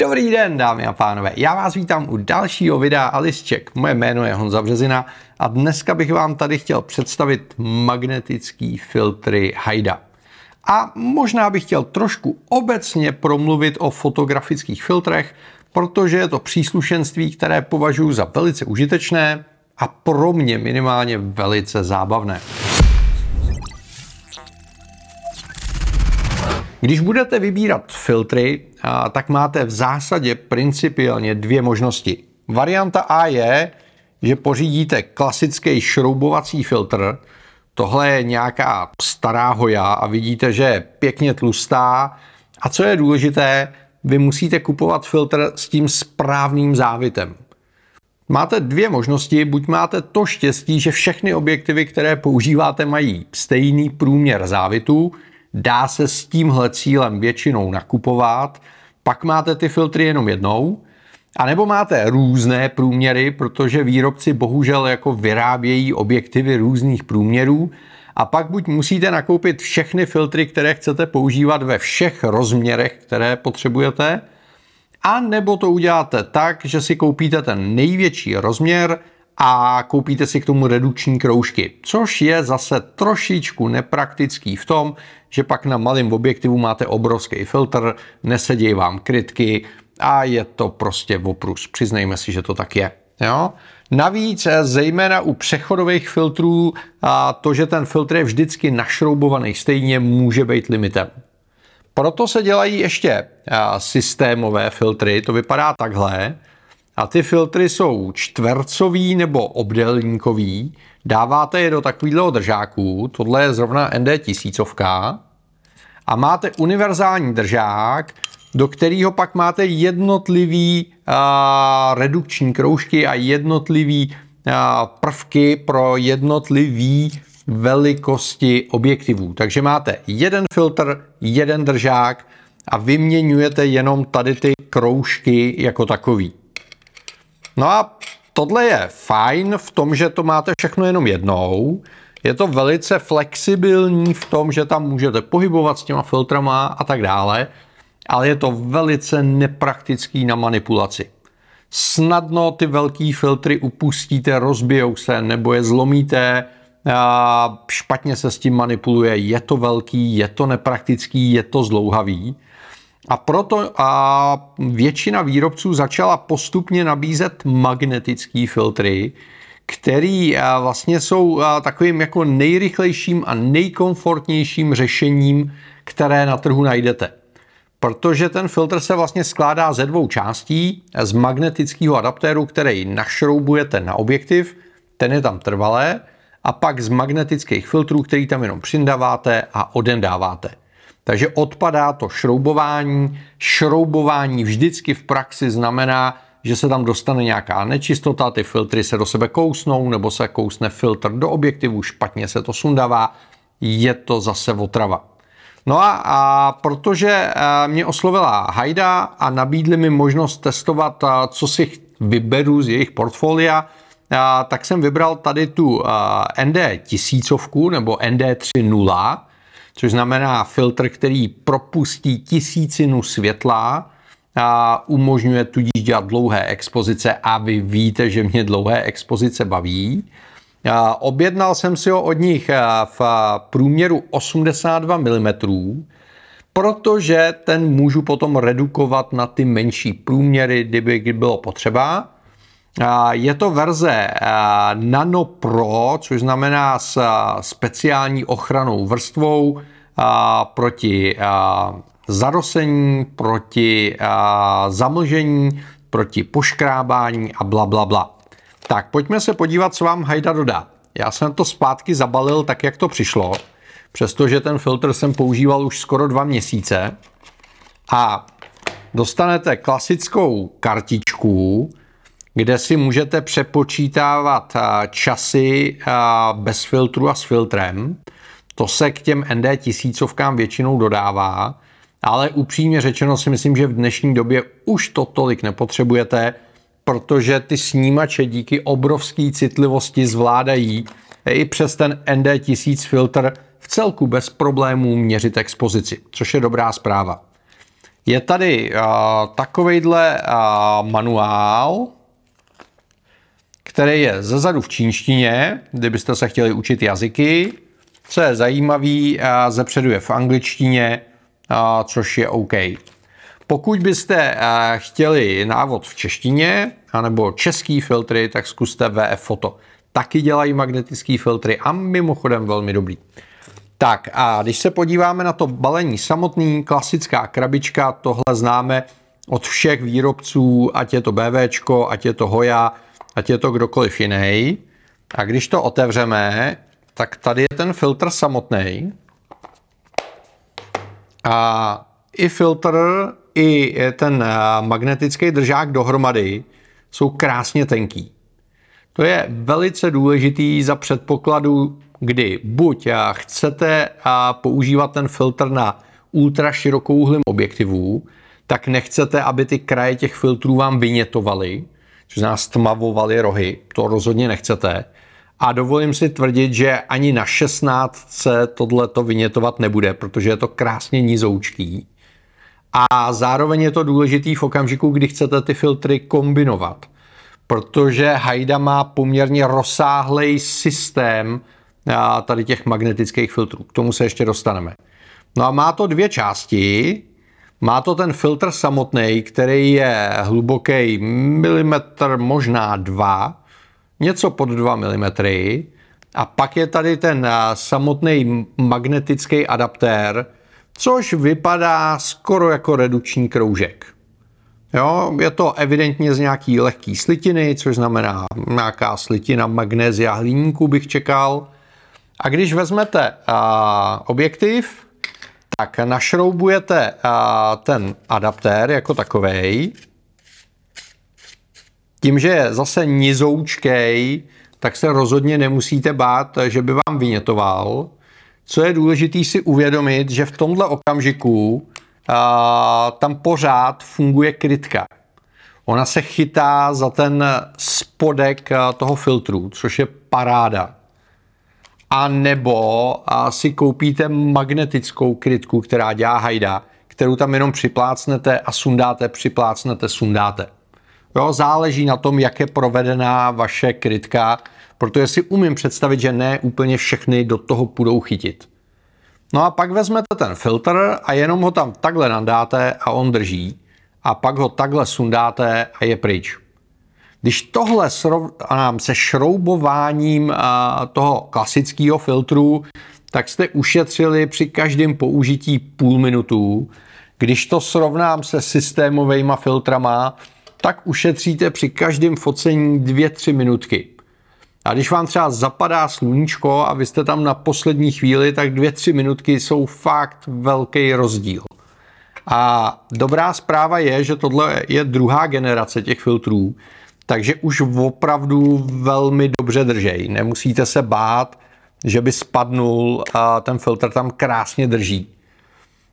Dobrý den, dámy a pánové. Já vás vítám u dalšího videa Alisček. Moje jméno je Honza Březina a dneska bych vám tady chtěl představit magnetický filtry Haida. A možná bych chtěl trošku obecně promluvit o fotografických filtrech, protože je to příslušenství, které považuji za velice užitečné a pro mě minimálně velice zábavné. Když budete vybírat filtry, tak máte v zásadě principiálně dvě možnosti. Varianta A je, že pořídíte klasický šroubovací filtr. Tohle je nějaká stará hoja a vidíte, že je pěkně tlustá. A co je důležité, vy musíte kupovat filtr s tím správným závitem. Máte dvě možnosti, buď máte to štěstí, že všechny objektivy, které používáte, mají stejný průměr závitu, dá se s tímhle cílem většinou nakupovat, pak máte ty filtry jenom jednou, a nebo máte různé průměry, protože výrobci bohužel jako vyrábějí objektivy různých průměrů a pak buď musíte nakoupit všechny filtry, které chcete používat ve všech rozměrech, které potřebujete, a nebo to uděláte tak, že si koupíte ten největší rozměr a koupíte si k tomu redukční kroužky, což je zase trošičku nepraktický v tom, že pak na malém objektivu máte obrovský filtr, nesedějí vám krytky a je to prostě oprus. Přiznejme si, že to tak je. Jo? Navíc, eh, zejména u přechodových filtrů, a to, že ten filtr je vždycky našroubovaný stejně, může být limitem. Proto se dělají ještě eh, systémové filtry, to vypadá takhle, a ty filtry jsou čtvercový nebo obdelníkový, dáváte je do takového držáku, tohle je zrovna ND tisícovka, a máte univerzální držák, do kterého pak máte jednotlivý uh, redukční kroužky a jednotlivý uh, prvky pro jednotlivý velikosti objektivů. Takže máte jeden filtr, jeden držák a vyměňujete jenom tady ty kroužky jako takový. No a tohle je fajn v tom, že to máte všechno jenom jednou. Je to velice flexibilní v tom, že tam můžete pohybovat s těma filtrama a tak dále, ale je to velice nepraktický na manipulaci. Snadno ty velký filtry upustíte, rozbijou se nebo je zlomíte, špatně se s tím manipuluje, je to velký, je to nepraktický, je to zlouhavý. A proto a většina výrobců začala postupně nabízet magnetické filtry, který vlastně jsou takovým jako nejrychlejším a nejkomfortnějším řešením, které na trhu najdete. Protože ten filtr se vlastně skládá ze dvou částí, z magnetického adaptéru, který našroubujete na objektiv, ten je tam trvalé, a pak z magnetických filtrů, který tam jenom přindáváte a odendáváte. Takže odpadá to šroubování. Šroubování vždycky v praxi znamená, že se tam dostane nějaká nečistota, ty filtry se do sebe kousnou, nebo se kousne filtr do objektivu, špatně se to sundává, je to zase otrava. No a, a protože a, mě oslovila Hajda a nabídli mi možnost testovat, a, co si vyberu z jejich portfolia, a, tak jsem vybral tady tu ND tisícovku nebo ND 3.0, což znamená filtr, který propustí tisícinu světla a umožňuje tudíž dělat dlouhé expozice a vy víte, že mě dlouhé expozice baví. A objednal jsem si ho od nich v průměru 82 mm, protože ten můžu potom redukovat na ty menší průměry, kdyby bylo potřeba. Je to verze Nano Pro, což znamená s speciální ochranou vrstvou proti zarosení, proti zamlžení, proti poškrábání a bla, bla, bla. Tak pojďme se podívat, co vám Hajda dodá. Já jsem to zpátky zabalil tak, jak to přišlo, přestože ten filtr jsem používal už skoro dva měsíce. A dostanete klasickou kartičku, kde si můžete přepočítávat časy bez filtru a s filtrem. To se k těm ND tisícovkám většinou dodává, ale upřímně řečeno si myslím, že v dnešní době už to tolik nepotřebujete, protože ty snímače díky obrovské citlivosti zvládají i přes ten ND tisíc filtr v celku bez problémů měřit expozici, což je dobrá zpráva. Je tady uh, takovejhle uh, manuál, který je zezadu v čínštině, kdybyste se chtěli učit jazyky. Co je zajímavý, uh, zepředu je v angličtině, uh, což je OK. Pokud byste chtěli návod v češtině, anebo český filtry, tak zkuste VF Photo. Taky dělají magnetické filtry a mimochodem velmi dobrý. Tak a když se podíváme na to balení samotný, klasická krabička, tohle známe od všech výrobců, ať je to BVčko, ať je to Hoja, ať je to kdokoliv jiný. A když to otevřeme, tak tady je ten filtr samotný. A i filtr, i ten magnetický držák dohromady jsou krásně tenký. To je velice důležitý za předpokladu, kdy buď chcete používat ten filtr na ultra širokouhlým objektivu, tak nechcete, aby ty kraje těch filtrů vám vynětovaly, což nás tmavovaly rohy, to rozhodně nechcete. A dovolím si tvrdit, že ani na 16 tohle to vynětovat nebude, protože je to krásně nizoučký. A zároveň je to důležitý v okamžiku, kdy chcete ty filtry kombinovat protože Hajda má poměrně rozsáhlý systém tady těch magnetických filtrů. K tomu se ještě dostaneme. No a má to dvě části. Má to ten filtr samotný, který je hluboký milimetr, možná dva, něco pod 2 mm. A pak je tady ten samotný magnetický adaptér, což vypadá skoro jako redukční kroužek. Jo, je to evidentně z nějaký lehký slitiny, což znamená nějaká slitina magnézia hliníku bych čekal. A když vezmete a, objektiv, tak našroubujete a, ten adaptér jako takovej. Tím, že je zase nizoučkej, tak se rozhodně nemusíte bát, že by vám vynětoval. Co je důležité si uvědomit, že v tomhle okamžiku tam pořád funguje krytka. Ona se chytá za ten spodek toho filtru, což je paráda. A nebo si koupíte magnetickou krytku, která dělá hajda, kterou tam jenom připlácnete a sundáte, připlácnete, sundáte. Jo, záleží na tom, jak je provedená vaše krytka, protože si umím představit, že ne úplně všechny do toho půjdou chytit. No a pak vezmete ten filtr a jenom ho tam takhle nadáte a on drží. A pak ho takhle sundáte a je pryč. Když tohle srovnám se šroubováním toho klasického filtru, tak jste ušetřili při každém použití půl minutu. Když to srovnám se systémovými filtrama, tak ušetříte při každém focení 2-3 minutky. A když vám třeba zapadá sluníčko a vy jste tam na poslední chvíli, tak dvě, tři minutky jsou fakt velký rozdíl. A dobrá zpráva je, že tohle je druhá generace těch filtrů, takže už opravdu velmi dobře držej. Nemusíte se bát, že by spadnul a ten filtr tam krásně drží.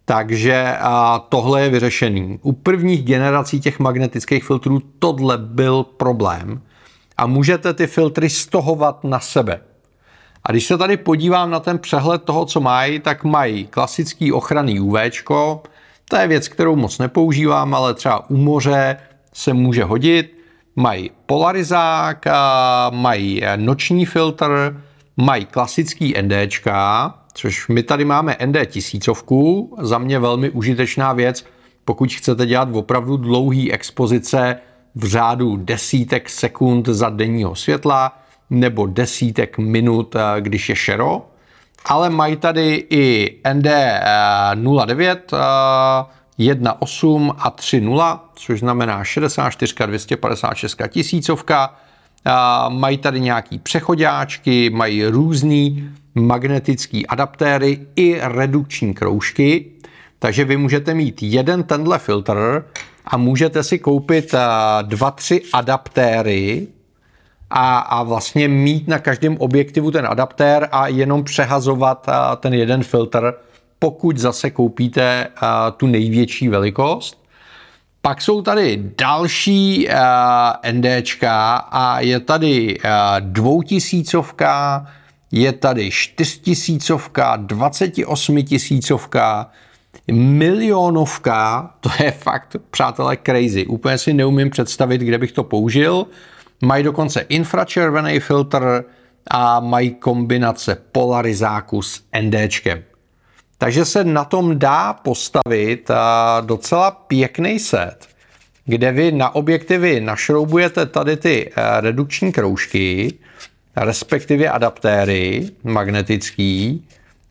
Takže a tohle je vyřešený. U prvních generací těch magnetických filtrů tohle byl problém a můžete ty filtry stahovat na sebe. A když se tady podívám na ten přehled toho, co mají, tak mají klasický ochranný UV, to je věc, kterou moc nepoužívám, ale třeba u moře se může hodit. Mají polarizák, mají noční filtr, mají klasický ND, což my tady ND tisícovku, za mě velmi užitečná věc, pokud chcete dělat opravdu dlouhý expozice v řádu desítek sekund za denního světla nebo desítek minut, eh, když je šero. Ale mají tady i ND09, 1.8 a 3.0, což znamená 64, 256 tisícovka. Eh, mají tady nějaký přechodáčky, mají různý magnetický adaptéry i redukční kroužky. Takže vy můžete mít jeden tenhle filtr a můžete si koupit eh, dva, tři adaptéry a, a vlastně mít na každém objektivu ten adaptér a jenom přehazovat eh, ten jeden filtr, pokud zase koupíte eh, tu největší velikost. Pak jsou tady další uh, NDčka a je tady uh, dvoutisícovka, je tady čtyřtisícovka, 28 tisícovka, Milionovka, to je fakt, přátelé, crazy. Úplně si neumím představit, kde bych to použil. Mají dokonce infračervený filtr a mají kombinace polarizáku s NDčkem. Takže se na tom dá postavit docela pěkný set, kde vy na objektivy našroubujete tady ty eh, redukční kroužky, respektive adaptéry magnetický,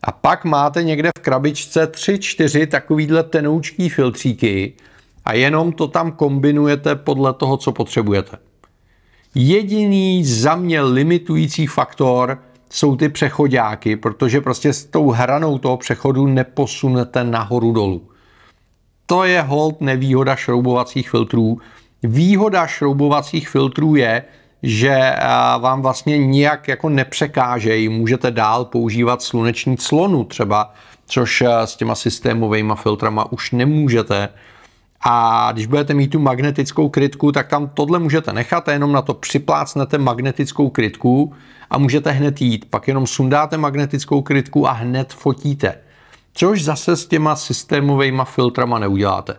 a pak máte někde v krabičce 3-4 takovýhle tenoučký filtříky a jenom to tam kombinujete podle toho, co potřebujete. Jediný za mě limitující faktor jsou ty přechodáky, protože prostě s tou hranou toho přechodu neposunete nahoru dolů. To je hold nevýhoda šroubovacích filtrů. Výhoda šroubovacích filtrů je, že eh, vám vlastně nijak jako nepřekážejí. Můžete dál používat sluneční clonu třeba, což eh, s těma systémovými filtrama už nemůžete. A když budete mít tu magnetickou krytku, tak tam tohle můžete nechat a jenom na to připlácnete magnetickou krytku a můžete hned jít. Pak jenom sundáte magnetickou krytku a hned fotíte. Což zase s těma systémovými filtrama neuděláte.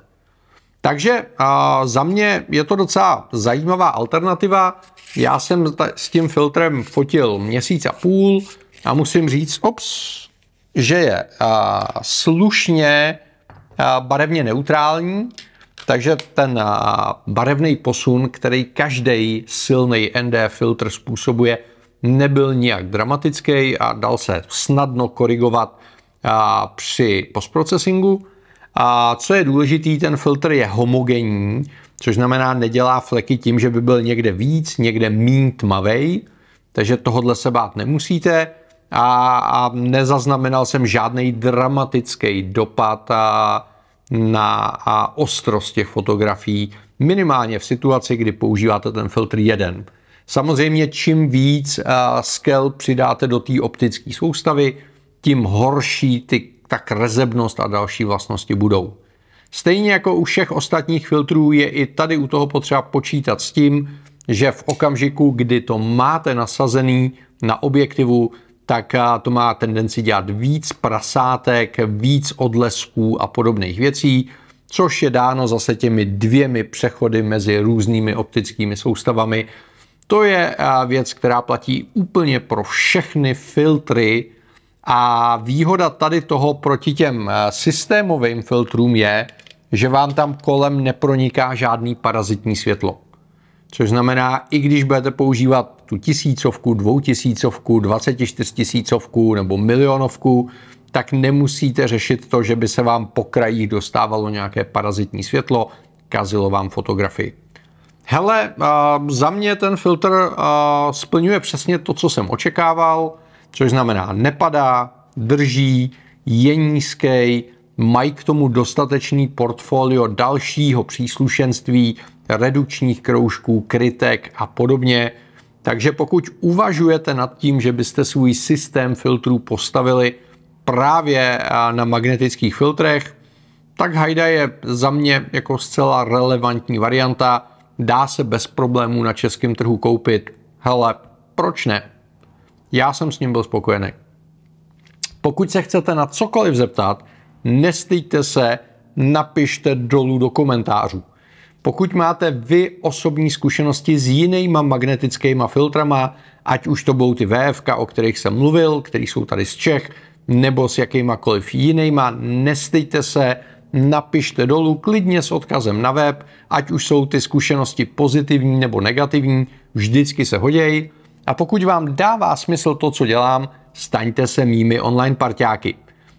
Takže a za mě je to docela zajímavá alternativa. Já jsem s tím filtrem fotil měsíc a půl a musím říct, ops, že je a, slušně a, barevně neutrální, takže ten barevný posun, který každý silný ND filtr způsobuje, nebyl nijak dramatický a dal se snadno korigovat při postprocesingu. A co je důležitý, ten filtr je homogenní, což znamená nedělá fleky tím, že by byl někde víc, někde mín tmavej, takže tohodle se bát nemusíte a, a nezaznamenal jsem žádný dramatický dopad a, na a ostrost těch fotografií, minimálně v situaci, kdy používáte ten filtr jeden. Samozřejmě čím víc uh, skel přidáte do té optické soustavy, tím horší ty tak rezebnost a další vlastnosti budou. Stejně jako u všech ostatních filtrů je i tady u toho potřeba počítat s tím, že v okamžiku, kdy to máte nasazený na objektivu, tak to má tendenci dělat víc prasátek, víc odlesků a podobných věcí, což je dáno zase těmi dvěmi přechody mezi různými optickými soustavami. To je věc, která platí úplně pro všechny filtry a výhoda tady toho proti těm systémovým filtrům je, že vám tam kolem neproniká žádný parazitní světlo. Což znamená, i když budete používat tu tisícovku, dvoutisícovku, 24 tisícovku nebo milionovku, tak nemusíte řešit to, že by se vám po krajích dostávalo nějaké parazitní světlo, kazilo vám fotografii. Hele, za mě ten filtr splňuje přesně to, co jsem očekával, což znamená nepadá, drží, je nízký, mají k tomu dostatečný portfolio dalšího příslušenství, redukčních kroužků, krytek a podobně. Takže pokud uvažujete nad tím, že byste svůj systém filtrů postavili právě na magnetických filtrech, tak Haida je za mě jako zcela relevantní varianta. Dá se bez problémů na českém trhu koupit. Hele, proč ne? Já jsem s ním byl spokojený. Pokud se chcete na cokoliv zeptat, nestýďte se, napište dolů do komentářů. Pokud máte vy osobní zkušenosti s jinýma magnetickými filtrama, ať už to budou ty VF, o kterých jsem mluvil, které jsou tady z Čech, nebo s jakýmakoliv jinýma, nestejte se, napište dolů klidně s odkazem na web, ať už jsou ty zkušenosti pozitivní nebo negativní, vždycky se hodějí. A pokud vám dává smysl to, co dělám, staňte se mými online parťáky.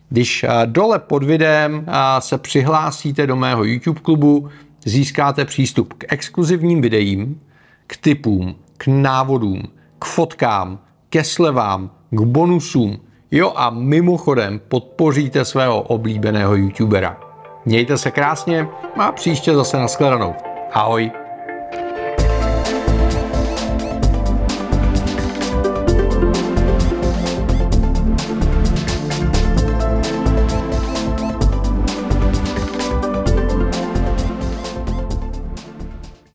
Když eh, dole pod videem eh, se přihlásíte do mého YouTube klubu, získáte přístup k exkluzivním videím, k typům, k návodům, k fotkám, ke slevám, k bonusům. Jo a mimochodem podpoříte svého oblíbeného youtubera. Mějte se krásně a příště zase nashledanou. Ahoj.